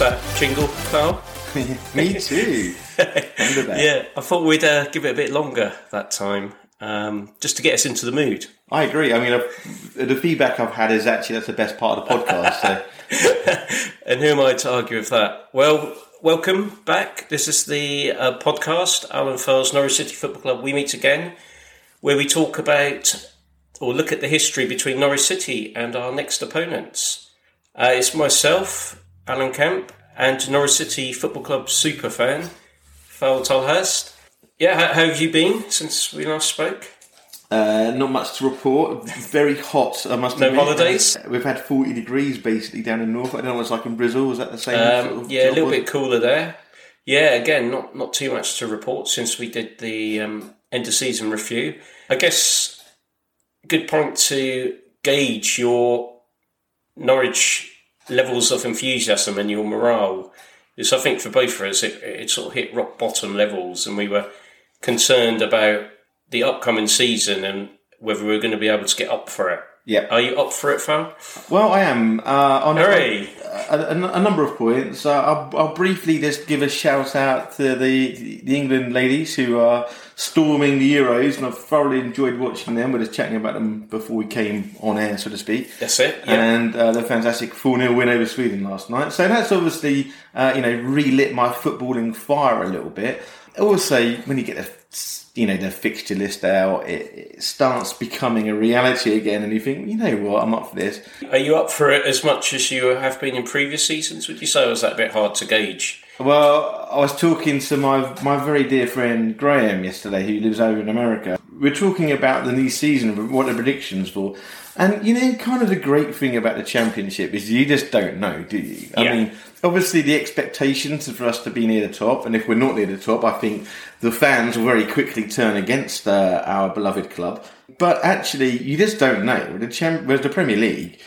that jingle, Carl. Me too. Yeah, I thought we'd uh, give it a bit longer that time, um, just to get us into the mood. I agree. I mean, I've, the feedback I've had is actually that's the best part of the podcast. So And who am I to argue with that? Well, welcome back. This is the uh, podcast, Alan Fell's Norwich City Football Club. We meet again, where we talk about or look at the history between Norwich City and our next opponents. Uh, it's myself, Alan Kemp, and Norwich City Football Club super fan, Phil Tolhurst. Yeah, how, how have you been since we last spoke? uh, not much to report. Very hot. I must No admit. holidays? Uh, We've had forty degrees basically down in North. I don't know what it's like in Brazil. Is that the same? sort Um, of yeah, a little bit cooler there. Yeah, again, not not too much to report since we did the um, end of season review. I guess good point to gauge your Norwich levels of enthusiasm and your morale. Because I think for both of us, it, it sort of hit rock bottom levels, and we were concerned about the upcoming season and whether we were going to be able to get up for it. Yeah. Are you up for it, Phil? Well, I am. Uh, on a, a, a number of points. Uh, I'll, I'll briefly just give a shout out to the the England ladies who are storming the Euros, and I've thoroughly enjoyed watching them. We're just chatting about them before we came on air, so to speak. That's it. And uh, the fantastic 4 0 win over Sweden last night. So that's obviously, uh, you know, relit my footballing fire a little bit. Also, when you get the, you know, the fixture list out, it, it starts becoming a reality again, and you think, you know what, I'm up for this. Are you up for it as much as you have been in previous seasons? Would you say, or was that a bit hard to gauge? Well, I was talking to my my very dear friend Graham yesterday, who lives over in America. We're talking about the new season, what the predictions for, and you know, kind of the great thing about the championship is you just don't know, do you? I Yeah. mean, obviously the expectations are for us to be near the top, and if we're not near the top, I think the fans will very quickly turn against uh, our beloved club. But actually, you just don't know. The champ, whereas the Premier League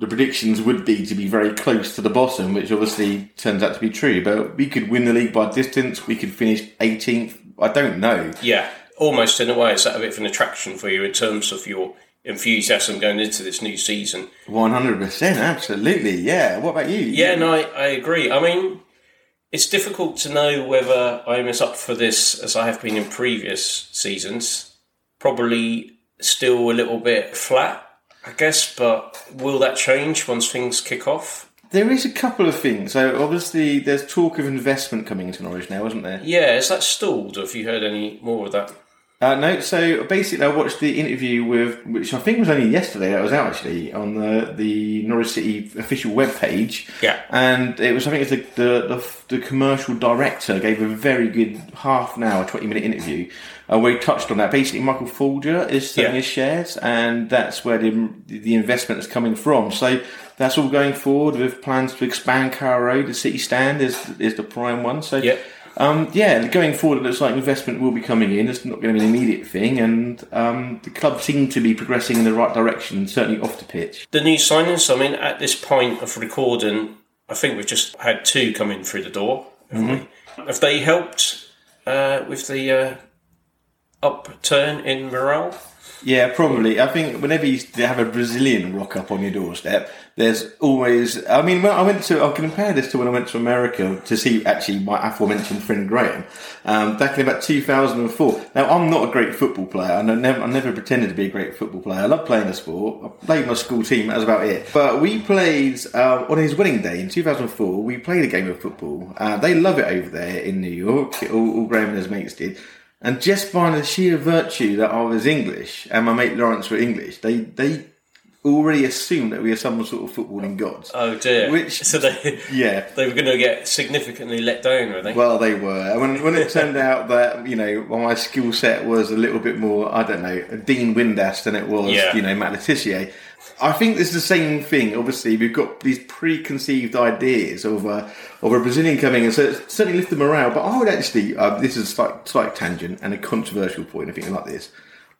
the predictions would be to be very close to the bottom, which obviously turns out to be true. But we could win the league by distance. We could finish 18th. I don't know. Yeah, almost in a way, is that a bit of an attraction for you in terms of your enthusiasm going into this new season? 100%, absolutely. Yeah. What about you? Yeah, no, I, I agree. I mean, it's difficult to know whether I'm as up for this as I have been in previous seasons. Probably still a little bit flat, I guess, but will that change once things kick off? There is a couple of things. So obviously, there's talk of investment coming into Norwich now, isn't there? Yeah, is that stalled? Have you heard any more of that? Uh, no, so basically, I watched the interview with, which I think was only yesterday. That was out actually on the the Norwich City official webpage. Yeah. and it was I think it's the the, the the commercial director gave a very good half an hour, twenty minute interview uh, where he touched on that. Basically, Michael Foulger is selling Yeah. his shares, and that's where the the investment is coming from. So. That's all going forward with plans to expand Carrow Road. The city stand is is the prime one. So Yeah. Um, yeah, going forward, it looks like investment will be coming in. It's not going to be an immediate thing, and um, the club seem to be progressing in the right direction, certainly off the pitch. The new signings, I mean, at this point of recording, I think we've just had two come in through the door. We? Have they helped uh, with the uh, upturn in morale? Yeah, probably. I think whenever you have a Brazilian rock up on your doorstep, there's always. I mean, when I went to, I'll compare this to when I went to America to see actually my aforementioned friend Graham um, back in about 2004. Now, I'm not a great football player, and I never, I never pretended to be a great football player. I love playing the sport. I played my school team. That was about it. But we played uh, on his wedding day in 2004. We played a game of football. Uh, they love it over there in New York. All, all Graham and his mates did. And just by the sheer virtue that I was English and my mate Lawrence were English, they they already assumed that we are some sort of footballing gods. Oh dear! Which- so they Yeah. they were going to get significantly let down, were they? Well, they were. And when, when it turned out that, you know, well, my skill set was a little bit more, I don't know, Dean Windass than it was, Yeah. you know, Matt Le Tissier, I think this is the same thing. Obviously, we've got these preconceived ideas of a, of a Brazilian coming and so it's certainly lift the morale. But I would actually, uh, this is a slight, slight tangent and a controversial point, I think, like this.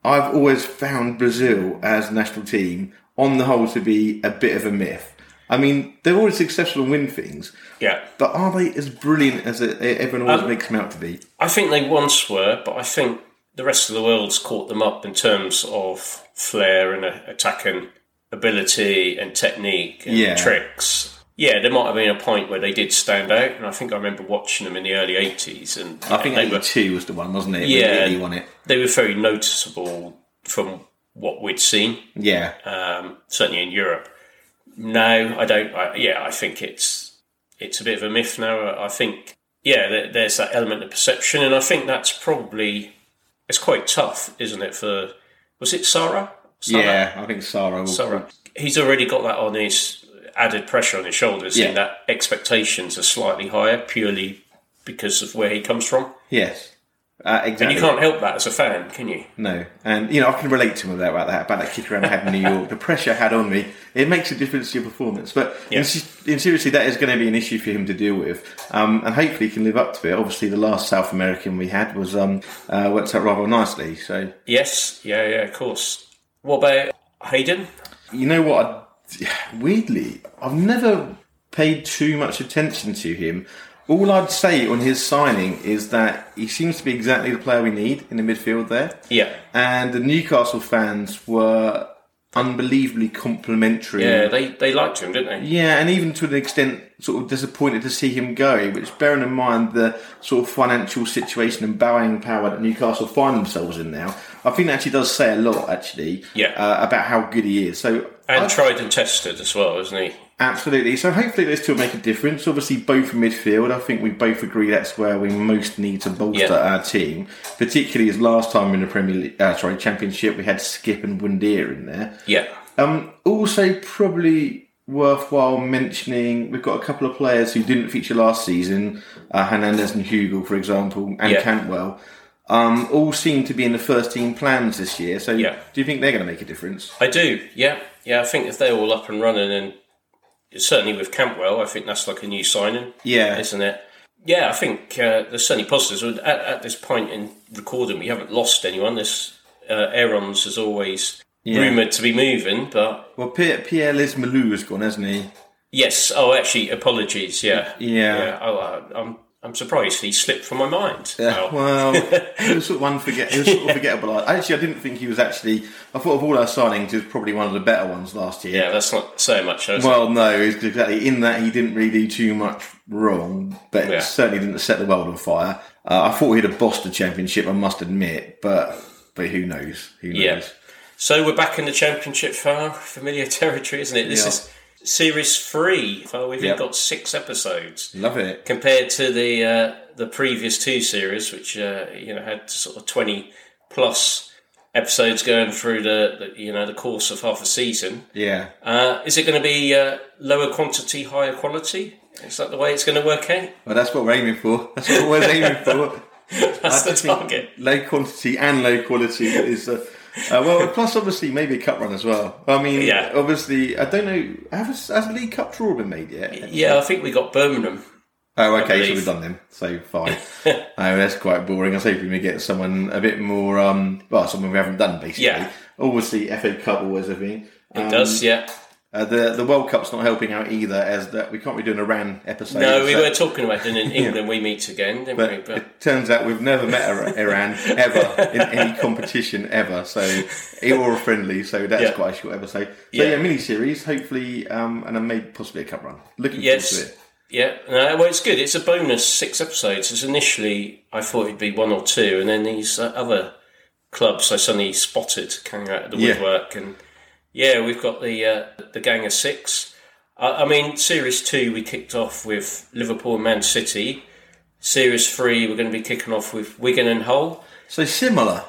I've always found Brazil as a national team, on the whole, to be a bit of a myth. I mean, they're always successful and win things, yeah, but are they as brilliant as everyone always Um, makes them out to be? I think they once were, but I think the rest of the world's caught them up in terms of flair and uh, attacking ability and technique and Yeah. tricks. Yeah, there might have been a point where they did stand out, and I think I remember watching them in the early '80s, and I think they were 82 was the one, wasn't it? Yeah. Won it. they were very noticeable from what we'd seen, Yeah. um, certainly in Europe. No, I don't. I, yeah, I think it's it's a bit of a myth now. I think yeah, there, there's that element of perception, and I think that's probably it's quite tough, isn't it? For was it Sara? Yeah, I think Sara will. Sara. He's already got that on his added pressure on his shoulders, Yeah. and that expectations are slightly higher purely because of where he comes from. Yes. Uh, And you can't help that as a fan, can you? No, and you know I can relate to him about that, about that kick around I had in New York. The pressure I had on me, it makes a difference to your performance. But Yeah. in, in seriously, that is going to be an issue for him to deal with, um, and hopefully he can live up to it. Obviously, the last South American we had was um, uh, worked out rather nicely. So Yes, yeah, yeah, of course. What about Hayden? you know what? Weirdly, I've never paid too much attention to him. All I'd say on his signing is that he seems to be exactly the player we need in the midfield there. Yeah, and the Newcastle fans were unbelievably complimentary. yeah, they they liked him, didn't they? Yeah, and even to an extent, sort of disappointed to see him go. Which, bearing in mind the sort of financial situation and buying power that Newcastle find themselves in now, I think that actually does say a lot, actually, Yeah. uh, about how good he is. So, And I- tried and tested as well, isn't he? absolutely. So, hopefully, those two will make a difference. Obviously, both midfield. I think we both agree that's where we most need to bolster Yeah. our team, particularly as last time in the Premier League, uh, sorry, Championship, we had Skipp and Buendía in there. Yeah, Um, also, probably worthwhile mentioning we've got a couple of players who didn't feature last season, uh, Hernandez and Hugill, for example, and Yeah. Cantwell. Um, all seem to be in the first team plans this year. So, Yeah. do you think they're going to make a difference? I do. Yeah, yeah. I think if they're all up and running, and certainly with Cantwell, I think that's like a new signing. Yeah. isn't it? Yeah, I think uh, there's certainly positives. At, at this point in recording, we haven't lost anyone. This uh, Aarons is always rumoured to be moving, but Well, Pierre, Pierre Lees-Melou has gone, hasn't he? yes. Oh, actually, apologies. Yeah, Yeah. yeah. Oh, I'm I'm surprised he slipped from my mind. Yeah, Oh, well, he was sort of unforget. Was sort of forgettable. Actually, I didn't think he was actually. I thought of all our signings, he was probably one of the better ones last year. yeah, that's not so much. is it? Well, no, exactly in that he didn't really do too much wrong, but Yeah. certainly didn't set the world on fire. Uh, I thought he'd have bossed the championship, I must admit, but but who knows? Who knows? Yeah. So we're back in the championship for familiar territory, isn't it? This Yeah. is series three. So we've Yep. got six episodes. Love it. compared to the uh, the previous two series, which uh, you know had sort of twenty plus episodes going through the, the you know the course of half a season. Yeah. Uh, is it going to be uh, lower quantity, higher quality? Is that the way it's going to work out? Well, that's what we're aiming for. That's what we're aiming for. That's I the target. Low quantity and low quality is. Uh, uh, well, plus obviously maybe a cup run as well. I mean, Yeah. obviously, I don't know. Have a, has a League Cup draw been made yet? Yeah, I think we got Birmingham. Oh, okay, so we've done them. So fine. oh, that's quite boring. I was hoping we get someone a bit more, um, well, someone we haven't done basically. Yeah. Obviously, FA Cup always a thing. It does, yeah. Uh, the the World Cup's not helping out either, as that we can't be doing a Iran episode. No, we so- were talking about in England. We meet again, didn't we? But But it turns out we've never met Iran ever in any competition ever. So it or friendly. So that's Yeah. quite a short episode. So Yeah. yeah, mini series, hopefully, um, and then maybe possibly a cup run. Looking Yes. forward to it. Yeah, no, well, it's good. It's a bonus six episodes. As initially, I thought it'd be one or two, and then these uh, other clubs I suddenly spotted coming out of the Yeah. woodwork, and yeah, we've got the uh, the gang of six. I, I mean, series two we kicked off with Liverpool and Man City. Series three we're going to be kicking off with Wigan and Hull. So similar,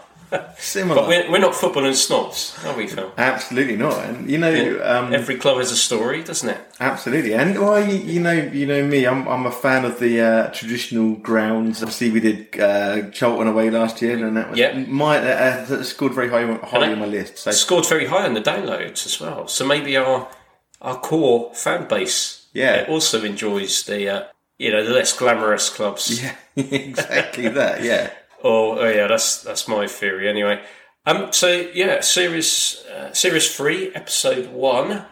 similar. But we're, we're not football and snobs, are we, Phil? Absolutely not. And you know, um, Every club has a story, doesn't it? absolutely. And well, you, you know, you know me. I'm I'm a fan of the uh, traditional grounds. Obviously, we did uh, Charlton away last year, and that was Yeah. my uh, that scored very high high on my list. So scored very high on the downloads as well. So maybe our our core fan base Yeah. uh, also enjoys the uh, you know the less glamorous clubs. yeah, exactly that. Yeah. Or oh yeah, that's that's my theory anyway. Um. So yeah, series uh, series three, episode one.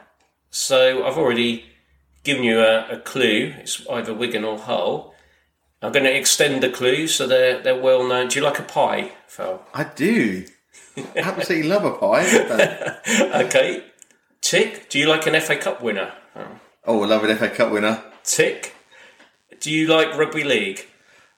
So I've already given you a, a clue. It's either Wigan or Hull. I'm going to extend the clue so they're they're well known. Do you like a pie, Phil? I do. Absolutely love a pie. Okay. Tick. Do you like an FA Cup winner? Oh. Oh, I love an FA Cup winner. Tick. Do you like rugby league?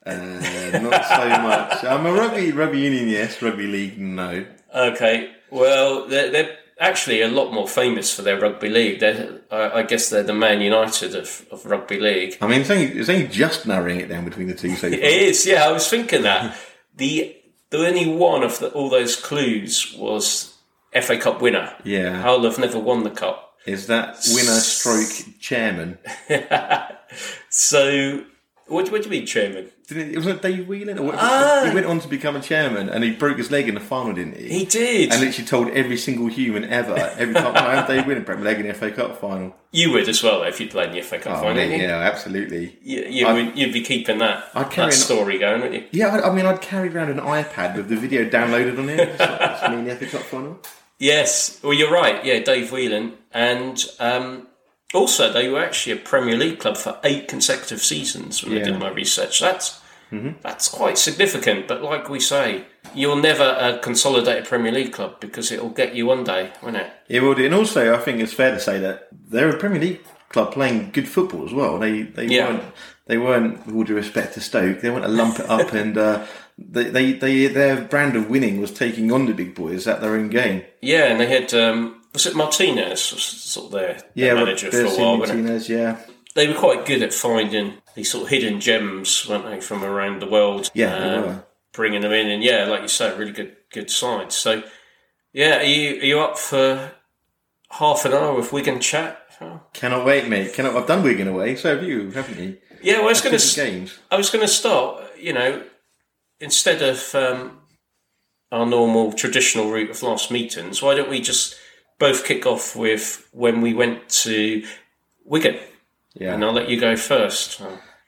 Uh, not so much. I'm a rugby rugby union, yes. Rugby league, no. Okay. Well, they're, they're actually a lot more famous for their rugby league. They're, I, I guess they're the Man United of, of rugby league. I mean, it's only, it's only just narrowing it down between the two so far. It is, yeah. I was thinking that the the only one of the, all those clues was FA Cup winner. Yeah. Hull have never won the cup. Is that winner stroke chairman? So, what, what do you mean, chairman? Didn't it, wasn't it Dave Whelan? Or what, Ah. He went on to become a chairman and he broke his leg in the final, didn't he? He did. and literally told every single human ever, every time I have Dave Whelan broke my leg in the FA Cup final. you would as well if you played in the FA Cup Oh, final. mate, wouldn't you? yeah, absolutely. You, you I- would, you'd be keeping that, I'd carry that an- story going, wouldn't you? Yeah, I, I mean, I'd carry around an iPad with the video downloaded on it. It's like, that's me in the FA Cup final. Yes. Well, you're right. Yeah, Dave Whelan. And um, also, they were actually a Premier League club for eight consecutive seasons when I Yeah. did my research. That's that's quite significant. But like we say, you're never a consolidated Premier League club because it'll get you one day, won't it? Yeah, well, and also I think it's fair to say that they're a Premier League club playing good football as well. They they Yeah. weren't they weren't with all due respect to Stoke. They weren't to lump it up and uh, they, they they their brand of winning was taking on the big boys at their own game. Yeah, and they had um, was it Martinez was sort of their, their Yeah, manager for a while. Martinez, yeah, They were quite good at finding these sort of hidden gems, weren't they, from around the world? Yeah, they Um, were. bringing them in, and yeah, like you say, really good good side. So, yeah, are you are you up for half an hour of Wigan chat? Oh. cannot wait, mate. Cannot. I've done Wigan away, so have you, haven't you? Yeah, well, I was going to games. I was going to start. You know, instead of um, our normal traditional route of last meetings, why don't we just both kick off with when we went to Wigan? Yeah. And I'll let you go first.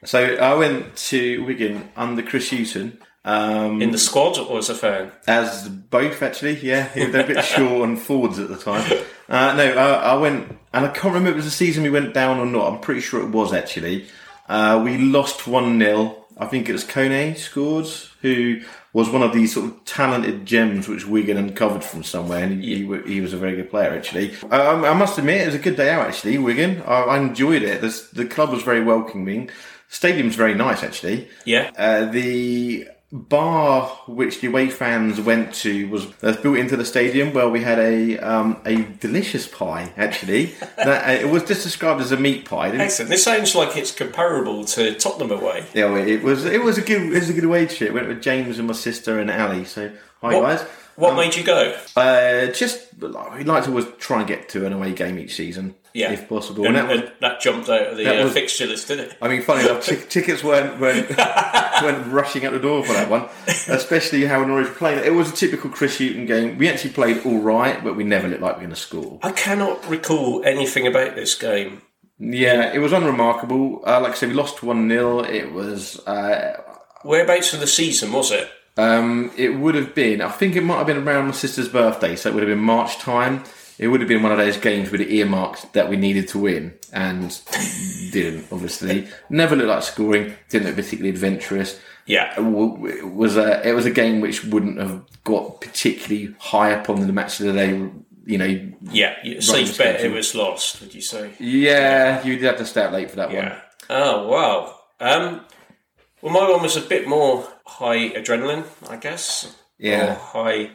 So I went to Wigan under Chris Hughton. Um, In the squad or as a fan? As both, actually, yeah. They're a bit short on forwards at the time. Uh, no, I, I went, and I can't remember if it was the season we went down or not. I'm pretty sure it was, actually. Uh, we lost 1 0. I think it was Kone scored, who was one of these sort of talented gems which Wigan uncovered from somewhere, and he, he, he was a very good player, actually. I, I must admit, it was a good day out, actually, Wigan. I, I enjoyed it. The, the club was very welcoming. Stadium's very nice, actually. Yeah. Uh, the bar which the away fans went to was was built into the stadium where we had a um, a delicious pie actually that uh, it was just described as a meat pie? Excellent. This sounds like it's comparable to Tottenham away. yeah it was it was a good it was a good away trip went with James and my sister and Ali so hi What, guys what made you go? uh, just we like to always try and get to an away game each season Yeah. if possible And, and that was, that jumped out of the uh, was- fixture list, didn't it? I mean, funny enough, tic- tickets weren't, weren't went rushing out the door for that one. Especially how Norwich playing. It was a typical Chris Hughton game. We actually played all right, but we never looked like we were going to score. I cannot recall anything about this game. Yeah, it was unremarkable. Uh, like I said, we lost one 0 It was. Uh, Whereabouts of the season was it? um, it would have been. I think it might have been around my sister's birthday, so it would have been March time. It would have been one of those games with the earmarked that we needed to win and didn't. Obviously, never looked like scoring. Didn't look particularly adventurous. Yeah. it was a it was a game which wouldn't have got particularly high up on the match of the day. You know, Yeah. Safe bet it was lost, would you say? yeah, you did have to stay up late for that one. Yeah. Oh, wow. Um, well, my one was a bit more high adrenaline, I guess. Yeah. High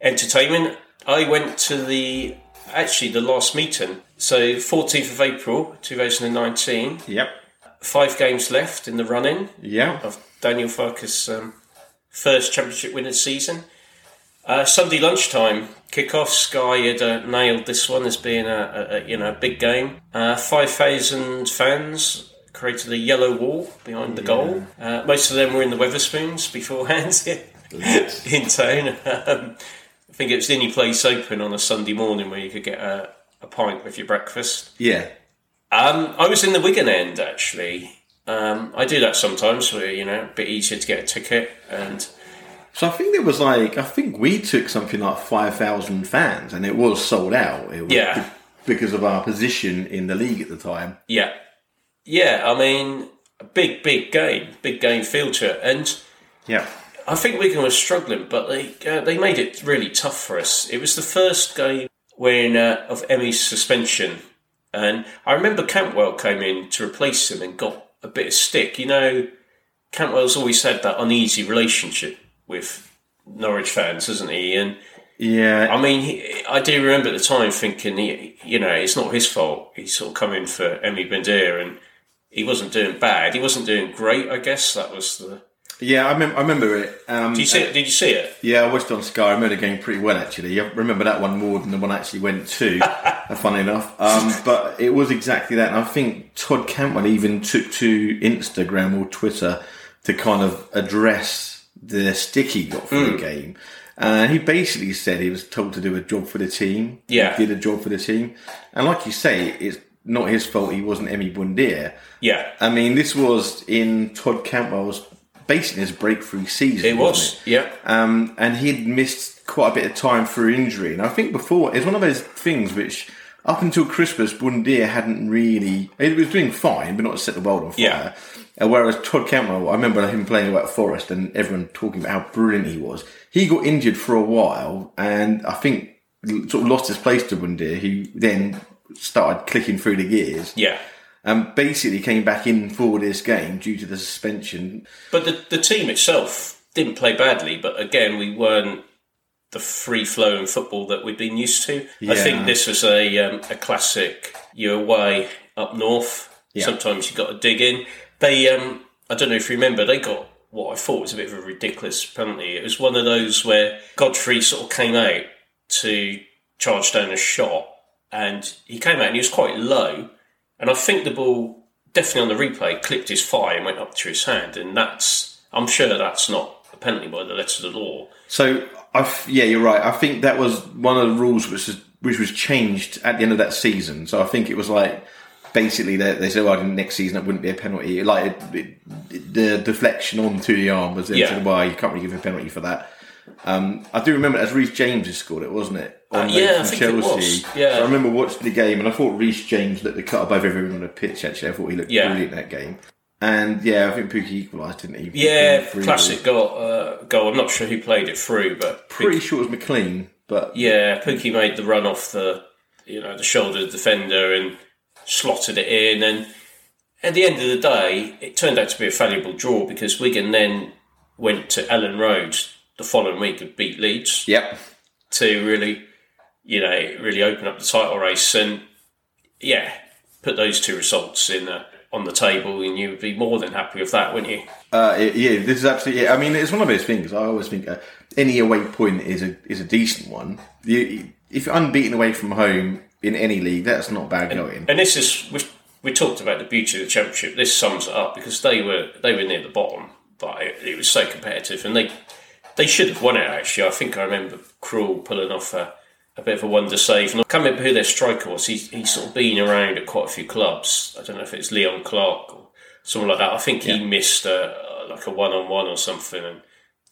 entertainment. I went to the, actually, the last meeting. So, 14th of April, 2019. Yep. Five games left in the running. Yeah. of Daniel Farke's um, first championship winning season. Uh, Sunday lunchtime kickoff. Sky had uh, nailed this one as being a, a, a you know a big game. Uh, Five thousand fans created a yellow wall behind the goal. Uh, most of them were in the Wetherspoons beforehand in town. Um, think it was the only place open on a Sunday morning where you could get a, a pint with your breakfast. Yeah. Um, I was in the Wigan end actually. Um, I do that sometimes, where you know, a bit easier to get a ticket, and So I think there was like I think we took something like five thousand fans, and it was sold out. It was Yeah. be- because of our position in the league at the time. yeah, yeah. I mean, a big, big game, big game feel to it, and Yeah. I think Wigan was struggling, but they uh, they made it really tough for us. It was the first game when uh, of Emi's suspension, And I remember Cantwell came in to replace him and got a bit of stick. You know, Cantwell's always had that uneasy relationship with Norwich fans, hasn't he? And Yeah, I mean, he, I do remember at the time thinking, he, you know, it's not his fault. He's sort of come in for Emi Buendía and he wasn't doing bad. He wasn't doing great, I guess. That was the. Yeah, I, remember. I remember it. Um, Did you see it? Did you see it? Yeah, I watched it on Sky. I remember the game pretty well actually. I remember that one more than the one I actually went to. funny enough, um, but it was exactly that. And I think Todd Cantwell even took to Instagram or Twitter to kind of address the stick he got for Hmm. the game. And he basically said he was told to do a job for the team. Yeah. He did a job for the team. And like you say, it's not his fault he wasn't Emi Buendía. Yeah, I mean, this was in Todd Cantwell's basically his breakthrough season. it was. wasn't Yeah, um, and he'd missed quite a bit of time through injury. And I think before it's one of those things which, up until Christmas, Buendía hadn't really. He was doing fine, but not set the world on fire. Yeah. Uh, whereas Todd Cantwell, I remember him playing at Forest, and everyone talking about how brilliant he was. He got injured for a while, and I think sort of lost his place to Buendía. who then started clicking through the gears, yeah. And basically came back in for this game due to the suspension. But the the team itself didn't play badly. But again, we weren't the free flowing football that we'd been used to. I think this was a um, a classic. You're away up north. Yeah. Sometimes you've got to dig in. They, um, I don't know if you remember, they got what I thought was a bit of a ridiculous penalty. It was one of those where Godfrey sort of came out to charge down a shot, and he came out and he was quite low, and I think the ball definitely on the replay clipped his thigh and went up to his hand, and that's I'm sure that's not a penalty by the letter of the law. So, I f- yeah, you're right. I think that was one of the rules which was which was changed at the end of that season. So I think it was like basically they, they said, "Well, next season it wouldn't be a penalty." Like it, it, the deflection onto the arm was Yeah. said, "Well, you can't really give a penalty for that." Um, I do remember as Reece James has scored it, wasn't it? On Uh, the- yeah, I think it was. Yeah. So I remember watching the game and I thought Reece James looked the cut above everyone on the pitch. Actually, I thought he looked Yeah. brilliant that game. And yeah, I think Pukki equalised, didn't he? Yeah, classic goal. Uh, goal. I'm not sure who played it through, but Pretty sure it was McLean, but Yeah, Pukki made the run off the you know the shoulder of the defender and slotted it in. And at the end of the day, it turned out to be a valuable draw because Wigan then went to Elland Road the following week and beat Leeds yep. to really, you know, really open up the title race. And yeah, put those two results in uh, on the table, and you would be more than happy with that, wouldn't you? Uh, yeah, this is absolutely. I mean, it's one of those things. I always think uh, any away point is a is a decent one. You, if you're unbeaten away from home in any league, that's not bad going. And this is we, we talked about the beauty of the championship. This sums it up because they were they were near the bottom, but it, it was so competitive, and they they should have won it. Actually, I think I remember Krul pulling off a, a bit of a wonder save, and I can't remember who their striker was. He's he's sort of been around at quite a few clubs. I don't know if it's Leon Clark or someone like that. I think he missed a, like a one on one or something, and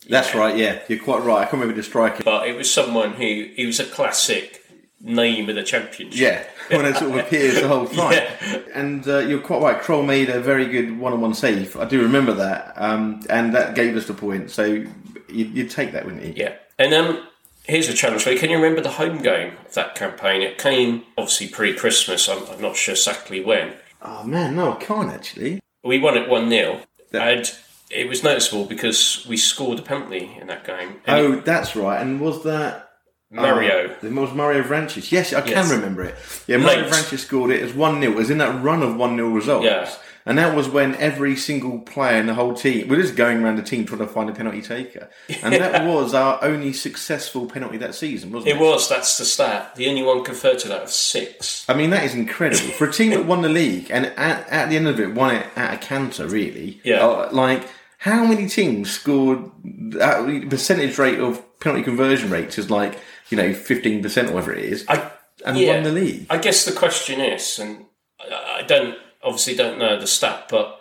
That's right. Yeah, you're quite right. I can't remember the striker. but it was someone who he was a classic name of the championship. Yeah, when it sort of appears the whole time. Yeah. And uh, you're quite right. Krul made a very good one-on-one save. I do remember that, um, and that gave us the point. So you'd, you'd take that, wouldn't you? Yeah, and um, here's a challenge for you. Can you remember the home game of that campaign? It came obviously pre-Christmas. I'm, I'm not sure exactly when. Oh man, no, I can't actually. We won it one 0 and it was noticeable because we scored a penalty in that game. And Oh, that's right. And was that Mario. Uh, it was Mario Vrančić. Yes, I can Yes. remember it. Yeah, Mario Late. Vrančić scored it as 1 0. It was in that run of 1 0 results. Yeah. And that was when every single player in the whole team, we're just going around the team trying to find a penalty taker. And that was our only successful penalty that season, wasn't it? it was. That's the stat. The only one converted out of six. I mean, that is incredible. For a team that won the league and at, at the end of it won it at a canter, really. Yeah. Uh, like, how many teams scored, uh, the percentage rate of penalty conversion rates is like, you know, 15% or whatever it is, I and yeah. won the league? I guess the question is, and I don't obviously don't know the stat, but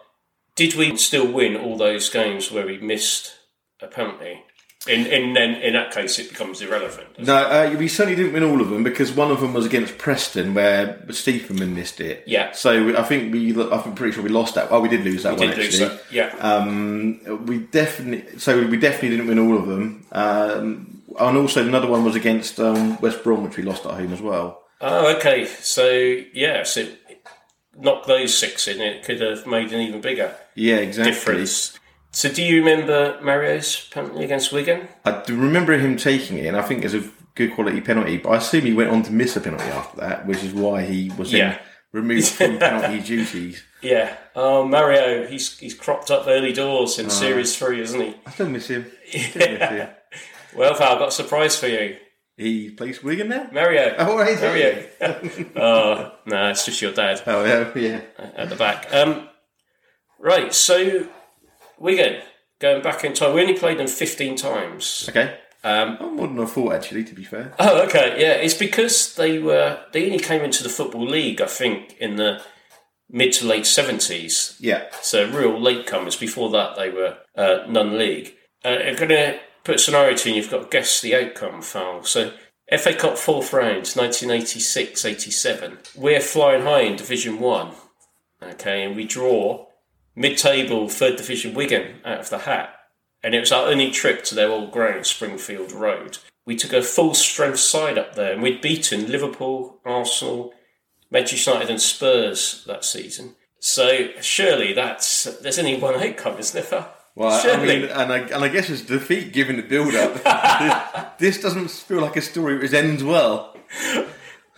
did we still win all those games where we missed a penalty? In in then in that case, it becomes irrelevant. No, uh, we certainly didn't win all of them because one of them was against Preston where Stiepermann missed it. Yeah. So we- I think we, I'm pretty sure we lost that. Oh, we did lose that one Did actually. Yeah. Um, we definitely, so we definitely didn't win all of them. Um, and also another one was against um, West Brom, which we lost at home as well. Oh, okay. So yes, it knocked those six in. It could have made an even bigger Yeah, exactly. difference. So, do you remember Mario's penalty against Wigan? I do remember him taking it, and I think it's a good quality penalty. But I assume he went on to miss a penalty after that, which is why he was Yeah. removed from penalty duties. Yeah. Oh, Mario, he's he's cropped up early doors in Series Three, isn't he? I still miss him. Still miss him. Well, pal, I've got a surprise for you, He plays Wigan now. Mario. Oh, right, Mario. oh no, it's just your dad Oh, yeah, yeah. at the back. Um, right. So Wigan going back in time. We only played them fifteen times. Okay. Um, Oh, more than I thought, actually. To be fair. Oh, okay, yeah. It's because they were they only came into the football league, I think, in the mid to late seventies. Yeah. So real latecomers. Before that, they were uh, non-league. Uh, I'm going to put a scenario to you. You've got to guess the outcome, Foul. So FA Cup fourth round, 1986-87. We're flying high in Division One. Okay, and we draw mid-table third division Wigan out of the hat, and it was our only trip to their old ground, Springfield Road. We took a full strength side up there, and we'd beaten Liverpool, Arsenal, Manchester United, and Spurs that season. So surely that's there's only one outcome, isn't there? Well, I Surely. mean, and I, and I guess it's defeat given the build-up. this, this doesn't feel like a story which ends well.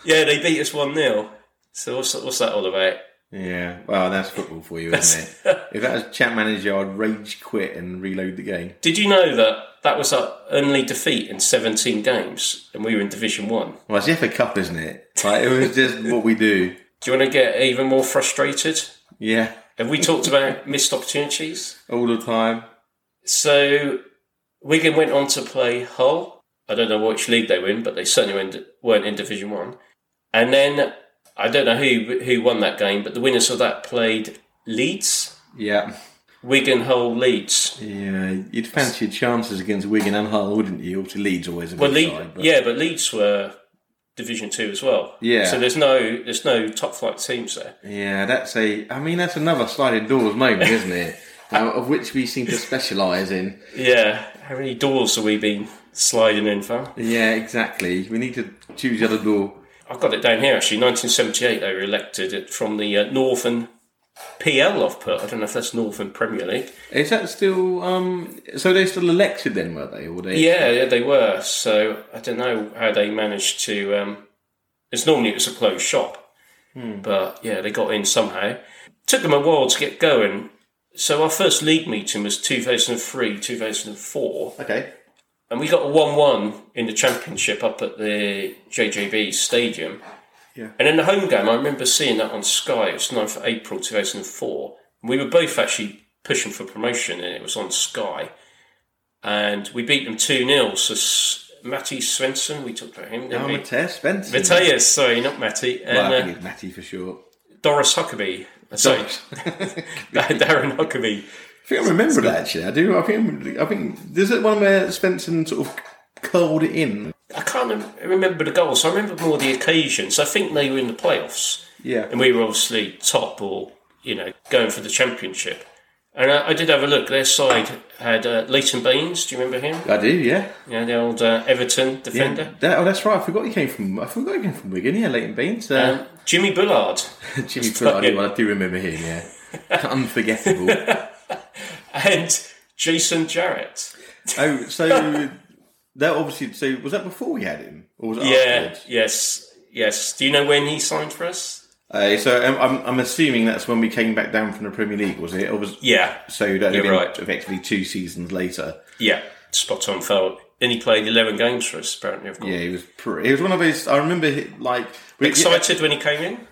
Yeah, they beat us one 0 So what's what's that all about? Yeah, well, that's football for you, isn't it? if that was champ manager, I'd rage quit and reload the game. Did you know that that was our only defeat in 17 games, and we were in Division One? Well, it's the FA Cup, isn't it? Like, it was just what we do. Do you want to get even more frustrated? Yeah, Have we talked about missed opportunities? all the time. So Wigan went on to play Hull. I don't know which league they were in, but they certainly weren't, in Division One. And then I don't know who who won that game, but the winners of that played Leeds, Yeah, Wigan, Hull, Leeds. yeah. You'd fancy your chances against Wigan and Hull, wouldn't you? Obviously, Leeds always a Well, Le- side. But yeah, but Leeds were Division Two as well. Yeah. So there's no there's no top flight teams there. yeah, that's a. I mean, that's another sliding doors moment, isn't it? Uh, of which we seem to specialise in. Yeah. How many doors have we been sliding in for? Yeah, exactly. We need to choose the other door. I've got it down here actually. 1978, they were elected it from the uh, Northern PL. I've put. I don't know if that's Northern Premier League. Is that still? Um, so they still elected then, were they? Or they? Yeah, yeah, they were. So I don't know how they managed to. Um, it's normally it's a closed shop, but yeah, they got in somehow. Took them a while to get going. So our first league meeting was 2003, 2004, Okay. and we got a one-one in the championship up at the JJB Stadium. Yeah. And in the home game, I remember seeing that on Sky. It was 9th of April 2004. We were both actually pushing for promotion, and it was on Sky. And we beat them 2 0. So S- Matty Svensson, we talked about him, Oh, we? Mateus Spencer. Sorry, not Matty. And Well, I uh, think it's Matty for sure. Doris Huckerby. Uh, Sorry, Darren Huckerby. I think I remember that actually. I do. I think. I think. There's it one where Spencer sort of curled it in. I can't remember the goals. I remember more the occasions. I think they were in the playoffs. Yeah. and we were obviously top or you know going for the championship. And I, I did have a look. Their side had uh, Leighton Baines. Do you remember him? I do. Yeah. Yeah, the old uh, Everton Yeah. defender. That, oh, that's right. I forgot he came from. I forgot he came from Wigan. Yeah, Leighton Baines. Uh, Um, Jimmy Bullard Jimmy Bullard. Do, I do remember him. Yeah. Unforgettable. and Jason Jarrett. oh, so that obviously. So was that before we had him, or was it Yeah. afterwards? Yes. Yes. Do you know when he signed for us? Uh, so um, I'm, I'm assuming that's when we came back down from the Premier League, was it? Or was Yeah. so that You're right. effectively two seasons later. Yeah. Spot on, felt. And he played eleven games for us. Apparently, of course. Yeah, he was. Pretty, he was one of his. I remember, he- like, we, Excited when he came in.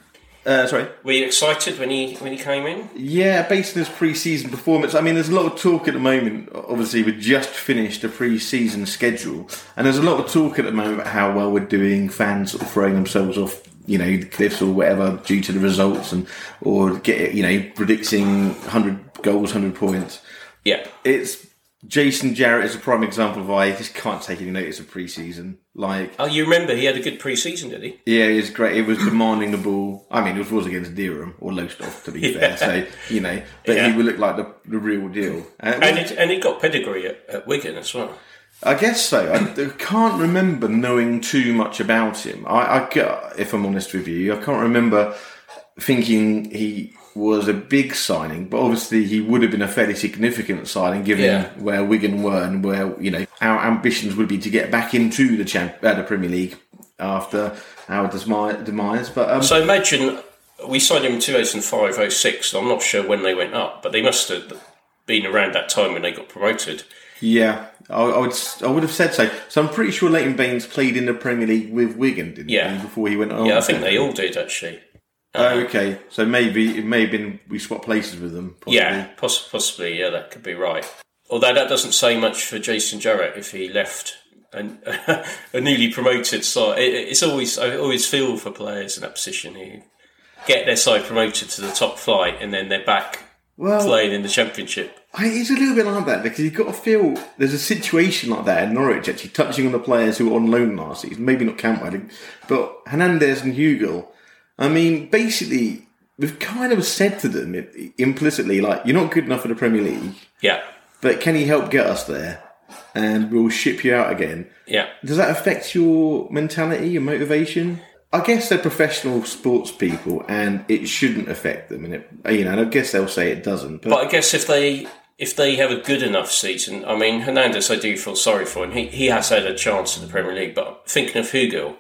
Uh, sorry. Were you excited when he when he came in? Yeah, based on his pre-season performance. I mean, there's a lot of talk at the moment. Obviously, we just finished a pre-season schedule, and there's a lot of talk at the moment about how well we're doing. Fans sort of throwing themselves off, you know, the cliffs or whatever due to the results, and or get you know predicting 100 goals, 100 points. Yeah. It's Jason Jarrett is a prime example of why I just can't take any notice of pre-season. Like, Oh, you remember he had a good pre-season, did he? yeah, it was great. It was demanding the ball. I mean, it was against Durham or Lowestoft, to be fair. So you know, but Yeah. he would look like the, the real deal. Uh, and And it, and he got pedigree at, at Wigan as well. I guess so. I, I can't remember knowing too much about him. I, I, if I'm honest with you, I can't remember thinking he was a big signing, but obviously he would have been a fairly significant signing given Yeah. where Wigan were and where you know our ambitions would be to get back into the champ, uh, the Premier League after our desmi- demise. But um, So imagine we signed him in 2005 06. I'm not sure when they went up, but they must have been around that time when they got promoted. yeah, I, I would I would have said so. So I'm pretty sure Leighton Baines played in the Premier League with Wigan, didn't Yeah. he? Before he went on. Yeah, I think they all did actually. Oh, okay. So maybe it may have been we swapped places with them. Possibly. Yeah, poss- possibly. Yeah, that could be right. Although that doesn't say much for Jason Jarrett if he left an, a newly promoted side. It, it's always I always feel for players in that position who get their side promoted to the top flight and then they're back Well, playing in the championship. I, it's a little bit like that because you've got to feel there's a situation like that in Norwich actually touching on the players who were on loan last season. Maybe not Cantwell, but Hernandez and Hugill. I mean, basically, we've kind of said to them implicitly, like, you're not good enough for the Premier League, Yeah, but can you help get us there? And we'll ship you out again. yeah. Does that affect your mentality, your motivation? I guess they're professional sports people, and it shouldn't affect them. And it, you know, and I guess they'll say it doesn't. But, But I guess if they if they have a good enough season, I mean Hernandez, I do feel sorry for him. He he has had a chance in the Premier League, but thinking of Hugill,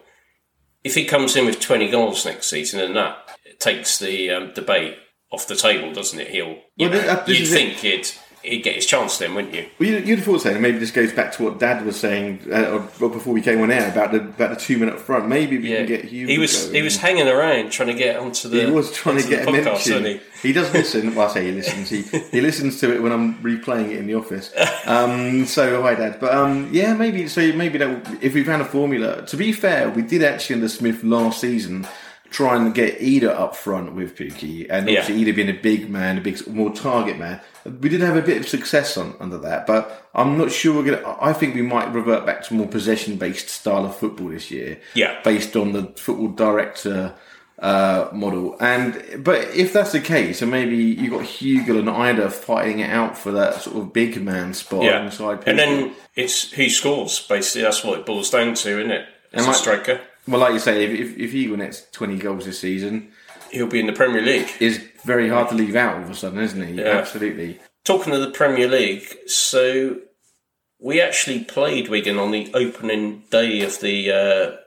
if he comes in with twenty goals next season, and that takes the um, debate off the table, doesn't it? He'll you well, know, you'd is it. he'd he'd get his chance then, wouldn't you? Well, you, you'd have thought so. and Maybe this goes back to what Dad was saying uh, or, or before we came on air about the about the two minute front. Maybe we Yeah, can get Hugh. he was he was hanging around trying to get onto the. He was trying to get a podcast, mention. wasn't He? does listen. Well, I say he listens. He he listens to it when I'm replaying it in the office. Um, so hi, Dad. But um, yeah, maybe so. Maybe that if we found a formula. To be fair, we did actually under Smith last season try and get Idah up front with Pukki, and Yeah. obviously Idah being a big man, a big more target man. We did have a bit of success on under that, but I'm not sure we're gonna. I think we might revert back to more possession based style of football this year Yeah. based on the football director uh, model. And but if that's the case, and maybe you got Hugill and Idah fighting it out for that sort of big man spot Yeah, alongside and then it's who scores. Basically, that's what it boils down to, isn't it? As And a like- striker, well, like you say, if if, if Hugill nets twenty goals this season, he'll be in the Premier League. is very hard to leave out all of a sudden, isn't he? Yeah. Absolutely. Talking of the Premier League, so we actually played Wigan on the opening day of the uh,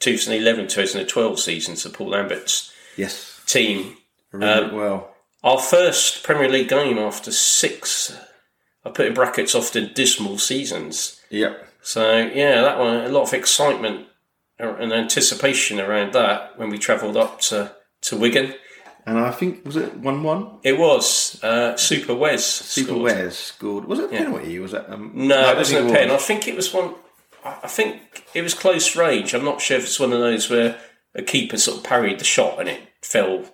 2011-2012 season to Paul Lambert's Yes. team. Um, well. Our first Premier League game after six, I put in brackets, often dismal seasons. Yep. So yeah, that one a lot of excitement an anticipation around that when we travelled up to, to Wigan. And I think was it one one? It was uh, Super Wes. Super scored. Wes scored. Was it a penalty? Was that um, No, I it wasn't a pen. I think it was one. I think it was close range. I'm not sure if it's one of those where a keeper sort of parried the shot and it fell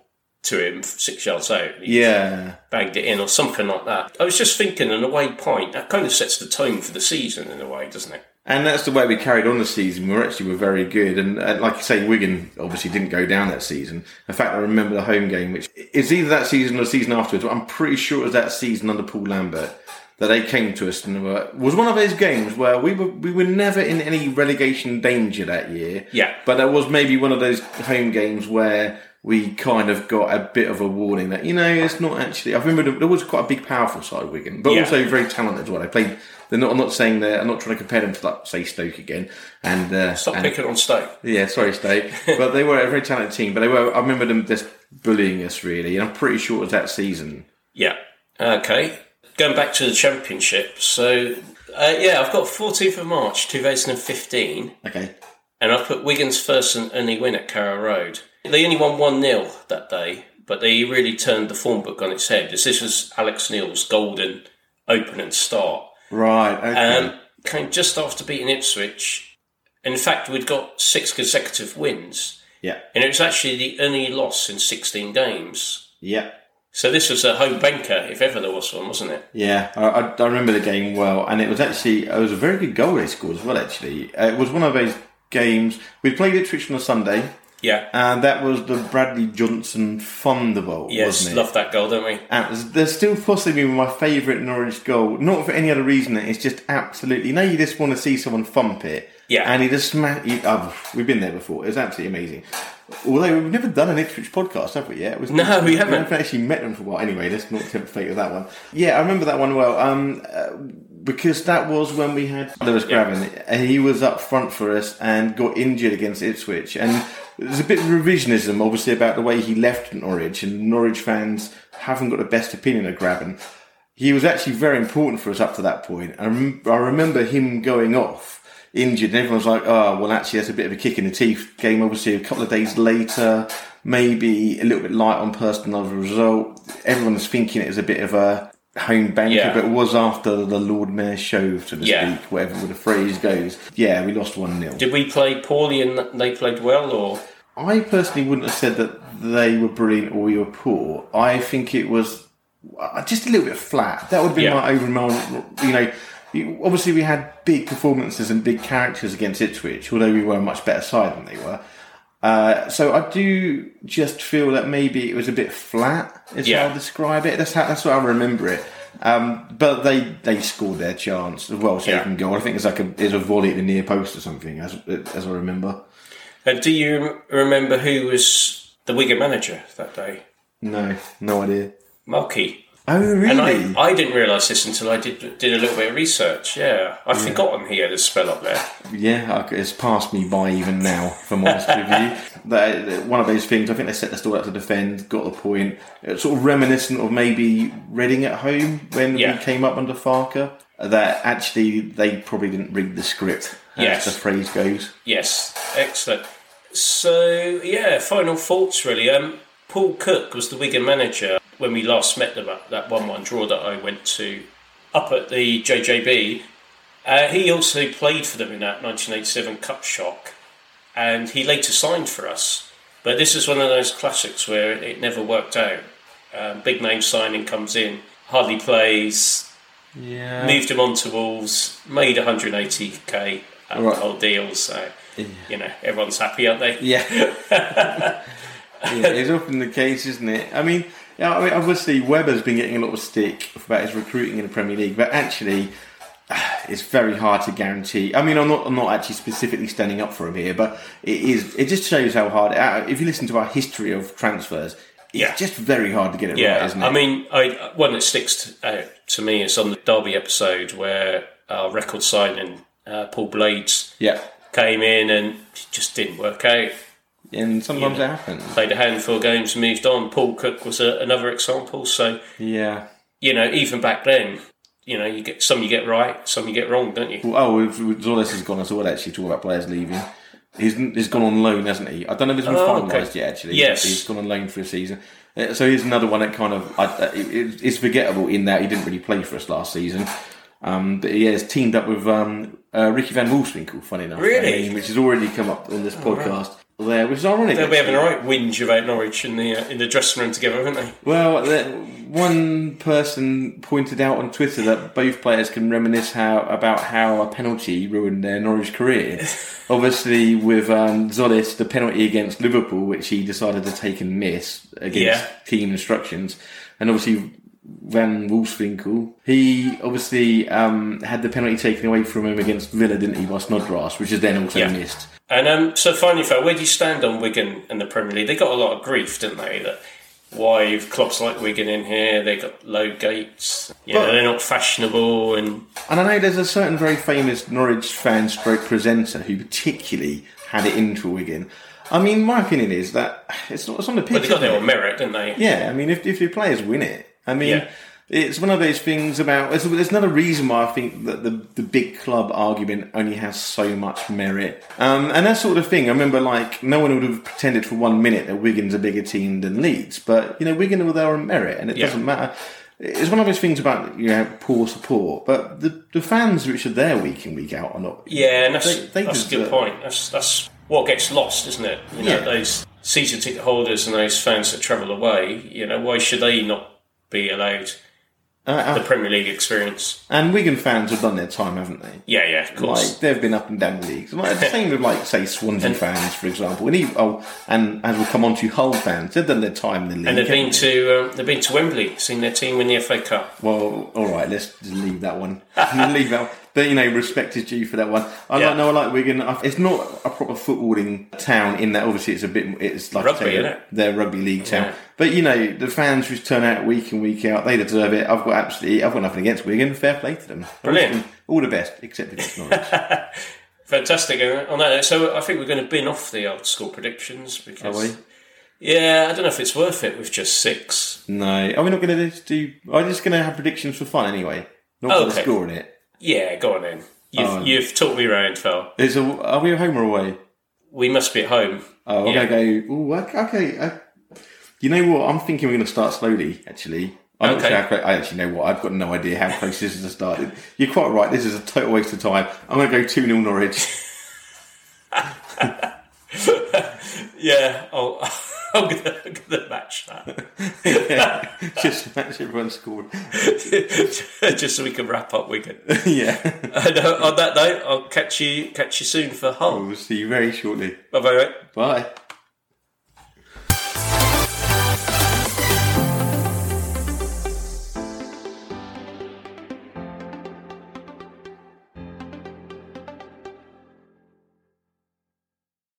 to him six yards out. he Yeah. bagged it in or something like that. I was just thinking, an away point that kind of sets the tone for the season in a way, doesn't it? And that's the way we carried on the season. We were actually were very good, and, and like you say, Wigan obviously didn't go down that season. In fact, I remember the home game, which is either that season or the season afterwards. But I'm pretty sure it was that season under Paul Lambert that they came to us and were, was one of those games where we were we were never in any relegation danger that year. Yeah. but that was maybe one of those home games where we kind of got a bit of a warning that you know it's not actually. I remember there was quite a big, powerful side of Wigan, but Yeah. also very talented as well. They played. They're not. I'm not saying they're. I'm not trying to compare them to like say Stoke again. And uh, Stop and- picking on Stoke. yeah, sorry, Stoke. but they were a very talented team. But they were. I remember them just bullying us really, and I'm pretty sure it was that season. Yeah. Okay. Going back to the championship. So, uh, yeah, I've got 14th of March 2015. Okay. And I've put Wigan's first and only win at Carrow Road. They only won 1 0 that day, but they really turned the form book on its head. As this was Alex Neil's golden opening start. Right. Okay. Um, came just after beating Ipswich. In fact, we'd got six consecutive wins, yeah. and it was actually the only loss in 16 games. Yeah. So this was a home banker, if ever there was one, wasn't it? Yeah, I, I, I remember the game well, and it was actually it was a very good goal they scored as well. Actually, uh, it was one of those games we played Ipswich on a Sunday, Yeah. and that was the Bradley Johnson Thunderbolt, Yes, wasn't it? love that goal, don't we? And they're still possibly my favourite Norwich goal, not for any other reason. It's just absolutely. You know, you just want to see someone thump it. Yeah. And he just. Oh, we've been there before. It's absolutely amazing. Although we've never done an Ipswich podcast, have we? Yet was No, we haven't. haven't actually met them for a while. Anyway, let's not tempt fate with that one. Yeah, I remember that one well. Um, uh, because that was when we had Lewis Grabban. and He was up front for us and got injured against Ipswich. And there's a bit of revisionism, obviously, about the way he left Norwich. And Norwich fans haven't got the best opinion of Grabban. He was actually very important for us up to that point. I, rem- I remember him going off injured, and everyone was like, "Oh, well, actually, that's a bit of a kick in the teeth." Game, obviously, a couple of days later, maybe a little bit light on personal as a result. Everyone's thinking it was a bit of a home banker, Yeah. but it was after the Lord Mayor show, so to Yeah. speak, whatever the phrase goes. Yeah, we lost one 0 Did we play poorly and they played well, or I personally wouldn't have said that they were brilliant or we were poor. I think it was uh, just a little bit flat. That would have been Yeah. my overall, you know. Obviously, we had big performances and big characters against Ipswich, although we were a much better side than they were. Uh, so I do just feel that maybe it was a bit flat, is Yeah. how I describe it. That's how that's what I remember it. Um, but they they scored their chance as well, Yeah. taken goal. I think it's like a it's a volley at the near post or something, as as I remember. uh, do you remember who was the Wigan manager that day? No, no idea. Malky. Oh, really? And I, I didn't realise this until I did did a little bit of research. Yeah, I'd forgotten he had a spell up there. yeah, it's passed me by even now, if I'm honest with you. One of those things, I think they set the stall out to defend, got the point. It's sort of reminiscent of maybe Reading at home when Yeah. we came up under Farke. That actually they probably didn't read the script, as Yes. the phrase goes. Yes, excellent. So yeah, final thoughts really. Um, Paul Cook was the Wigan manager when we last met them at that one-one draw that I went to up at the JJB. Uh, he also played for them in that 1987 Cup shock, and he later signed for us. But this is one of those classics where it never worked out. Um, big name signing comes in, hardly plays, Yeah. moved him on to Wolves, made 180k at Right. the whole deal. So you know everyone's happy, aren't they? Yeah. yeah, it's often the case, isn't it? I mean, yeah, I mean, obviously Webber's been getting a lot of stick about his recruiting in the Premier League, but actually, it's very hard to guarantee. I mean, I'm not, I'm not actually specifically standing up for him here, but it is. It just shows how hard. uh, If you listen to our history of transfers, Yeah. it's just very hard to get it Yeah, right, isn't it? I mean, I, one that sticks to, out to me is on the Derby episode where our record signing uh, Paul Blades yeah, came in and just didn't work out. And sometimes it happens. Played a handful of games, moved on. Paul Cook was a, another example. So Yeah. you know, even back then, you know, you get some you get right, some you get wrong, don't you? Well, oh, with, with Tzolis has gone as well. Actually, talk about players leaving. He's, he's gone on loan, hasn't he? I don't know if it's been Oh, finalised okay. yet. Actually, Yes. he's gone on loan for a season. Uh, So here's another one that kind of I, uh, it, it- it's forgettable in that he didn't really play for us last season. Um, but he has teamed up with um, uh, Ricky Van Wolfswinkel, funny enough, Really? uh, which has already come up on this podcast. There, which is ironic. They'll be having a right whinge about Norwich in the uh, in the dressing room together, haven't they? Well, the, one person pointed out on Twitter that both players can reminisce how about how a penalty ruined their Norwich career. Obviously, with um, Tzolis, the penalty against Liverpool, which he decided to take and miss against Yeah. team instructions, and obviously Van Wolfswinkel, he obviously um, had the penalty taken away from him against Villa, didn't he, by Snodgrass, which is then also Yeah. missed. And um, so finally, Phil, where do you stand on Wigan and the Premier League? They got a lot of grief, didn't they? That why have clubs like Wigan in here? They got low gates. You know, they're not fashionable, and And I know there's a certain very famous Norwich fan stroke presenter who particularly had it into Wigan. I mean, my opinion is that it's not it's on the pitch. but they got their own merit, didn't they? Yeah, I mean, if, if your players win it, I mean, Yeah. it's one of those things about. There's, there's another reason why I think that the, the big club argument only has so much merit. Um, and that sort of thing. I remember, like, no one would have pretended for one minute that Wigan's a bigger team than Leeds, but, you know, Wigan were there on merit, and it Yeah. doesn't matter. It's one of those things about, you know, poor support, but the, the fans which are there week in, week out are not. Yeah, and that's, They- they that's a good point. That's that's what gets lost, isn't it? You know, Yeah. those season ticket holders and those fans that travel away. You know, why should they not be allowed Uh, the Premier League experience. and Wigan fans have done their time, haven't they? Yeah, yeah, of course. Like they've been up and down the leagues. Like, the same with like say Swansea fans, for example. And, even, oh, and as we'll come on to Hull fans, they've done their time in the league. and they've been they? to um, they've been to Wembley, seen their team win the FA Cup. Well, all right, let's just leave that one. leave that. But you know, respect is due for that one. I Yeah. like. No, I like Wigan. It's not a proper footballing town in that. Obviously, it's a bit. It's like Rugby, say, it? They're rugby league town. Yeah. But you know, the fans who turn out week in week out, they deserve it. I've got absolutely. I've got nothing against Wigan. Fair play to them. Brilliant. All the best, except against Norwich. Fantastic. And on that, note, so I think we're going to bin off the old school predictions because Are we? yeah, I don't know if it's worth it with just six. no, are we not going to do? I'm just going to have predictions for fun anyway. Not for the Okay. score in it. Yeah, go on then. You've Oh. you've taught me round, Phil. Is a, are we at home or away? We must be at home. Oh, I'm Yeah. going to go. Ooh, okay. uh, you know what? I'm thinking we're going to start slowly. Actually, I'm not Okay. sure how close, I actually know what. I've got no idea how close this is to started. You're quite right. This is a total waste of time. I'm going to go two 0 Norwich. Yeah, I'll, I'm gonna, I'm gonna match that Just match everyone's score. just so we can wrap up Wigan. yeah. and uh, on that note, I'll catch you catch you soon for Hull. We'll see you very shortly. Bye bye. Bye.